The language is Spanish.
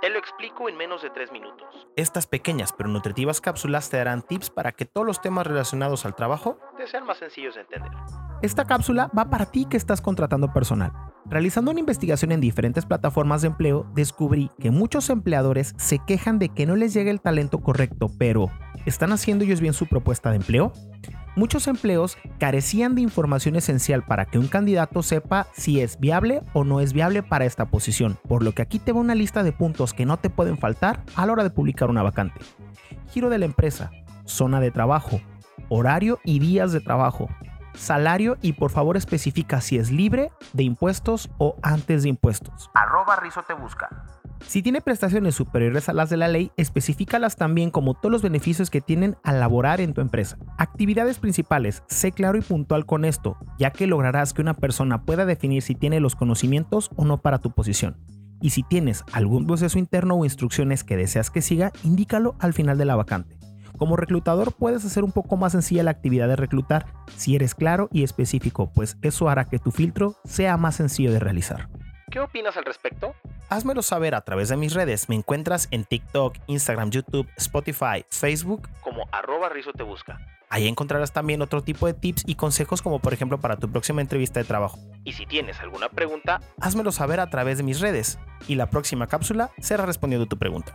Te lo explico en menos de 3 minutos. Estas pequeñas pero nutritivas cápsulas te darán tips para que todos los temas relacionados al trabajo te sean más sencillos de entender. Esta cápsula va para ti que estás contratando personal. Realizando una investigación en diferentes plataformas de empleo, descubrí que muchos empleadores se quejan de que no les llega el talento correcto, pero ¿están haciendo ellos bien su propuesta de empleo? Muchos empleos carecían de información esencial para que un candidato sepa si es viable o no es viable para esta posición, por lo que aquí te va una lista de puntos que no te pueden faltar a la hora de publicar una vacante. Giro de la empresa, zona de trabajo, horario y días de trabajo, salario y por favor especifica si es libre de impuestos o antes de impuestos. Arroba Rizo te busca. Si tiene prestaciones superiores a las de la ley, especifícalas también como todos los beneficios que tienen al laborar en tu empresa. Actividades principales, sé claro y puntual con esto, ya que lograrás que una persona pueda definir si tiene los conocimientos o no para tu posición. Y si tienes algún proceso interno o instrucciones que deseas que siga, indícalo al final de la vacante. Como reclutador puedes hacer un poco más sencilla la actividad de reclutar si eres claro y específico, pues eso hará que tu filtro sea más sencillo de realizar. ¿Qué opinas al respecto? Házmelo saber a través de mis redes. Me encuentras en TikTok, Instagram, YouTube, Spotify, Facebook como arroba Rizo te busca. Ahí encontrarás también otro tipo de tips y consejos como por ejemplo para tu próxima entrevista de trabajo. Y si tienes alguna pregunta, házmelo saber a través de mis redes y la próxima cápsula será respondiendo tu pregunta.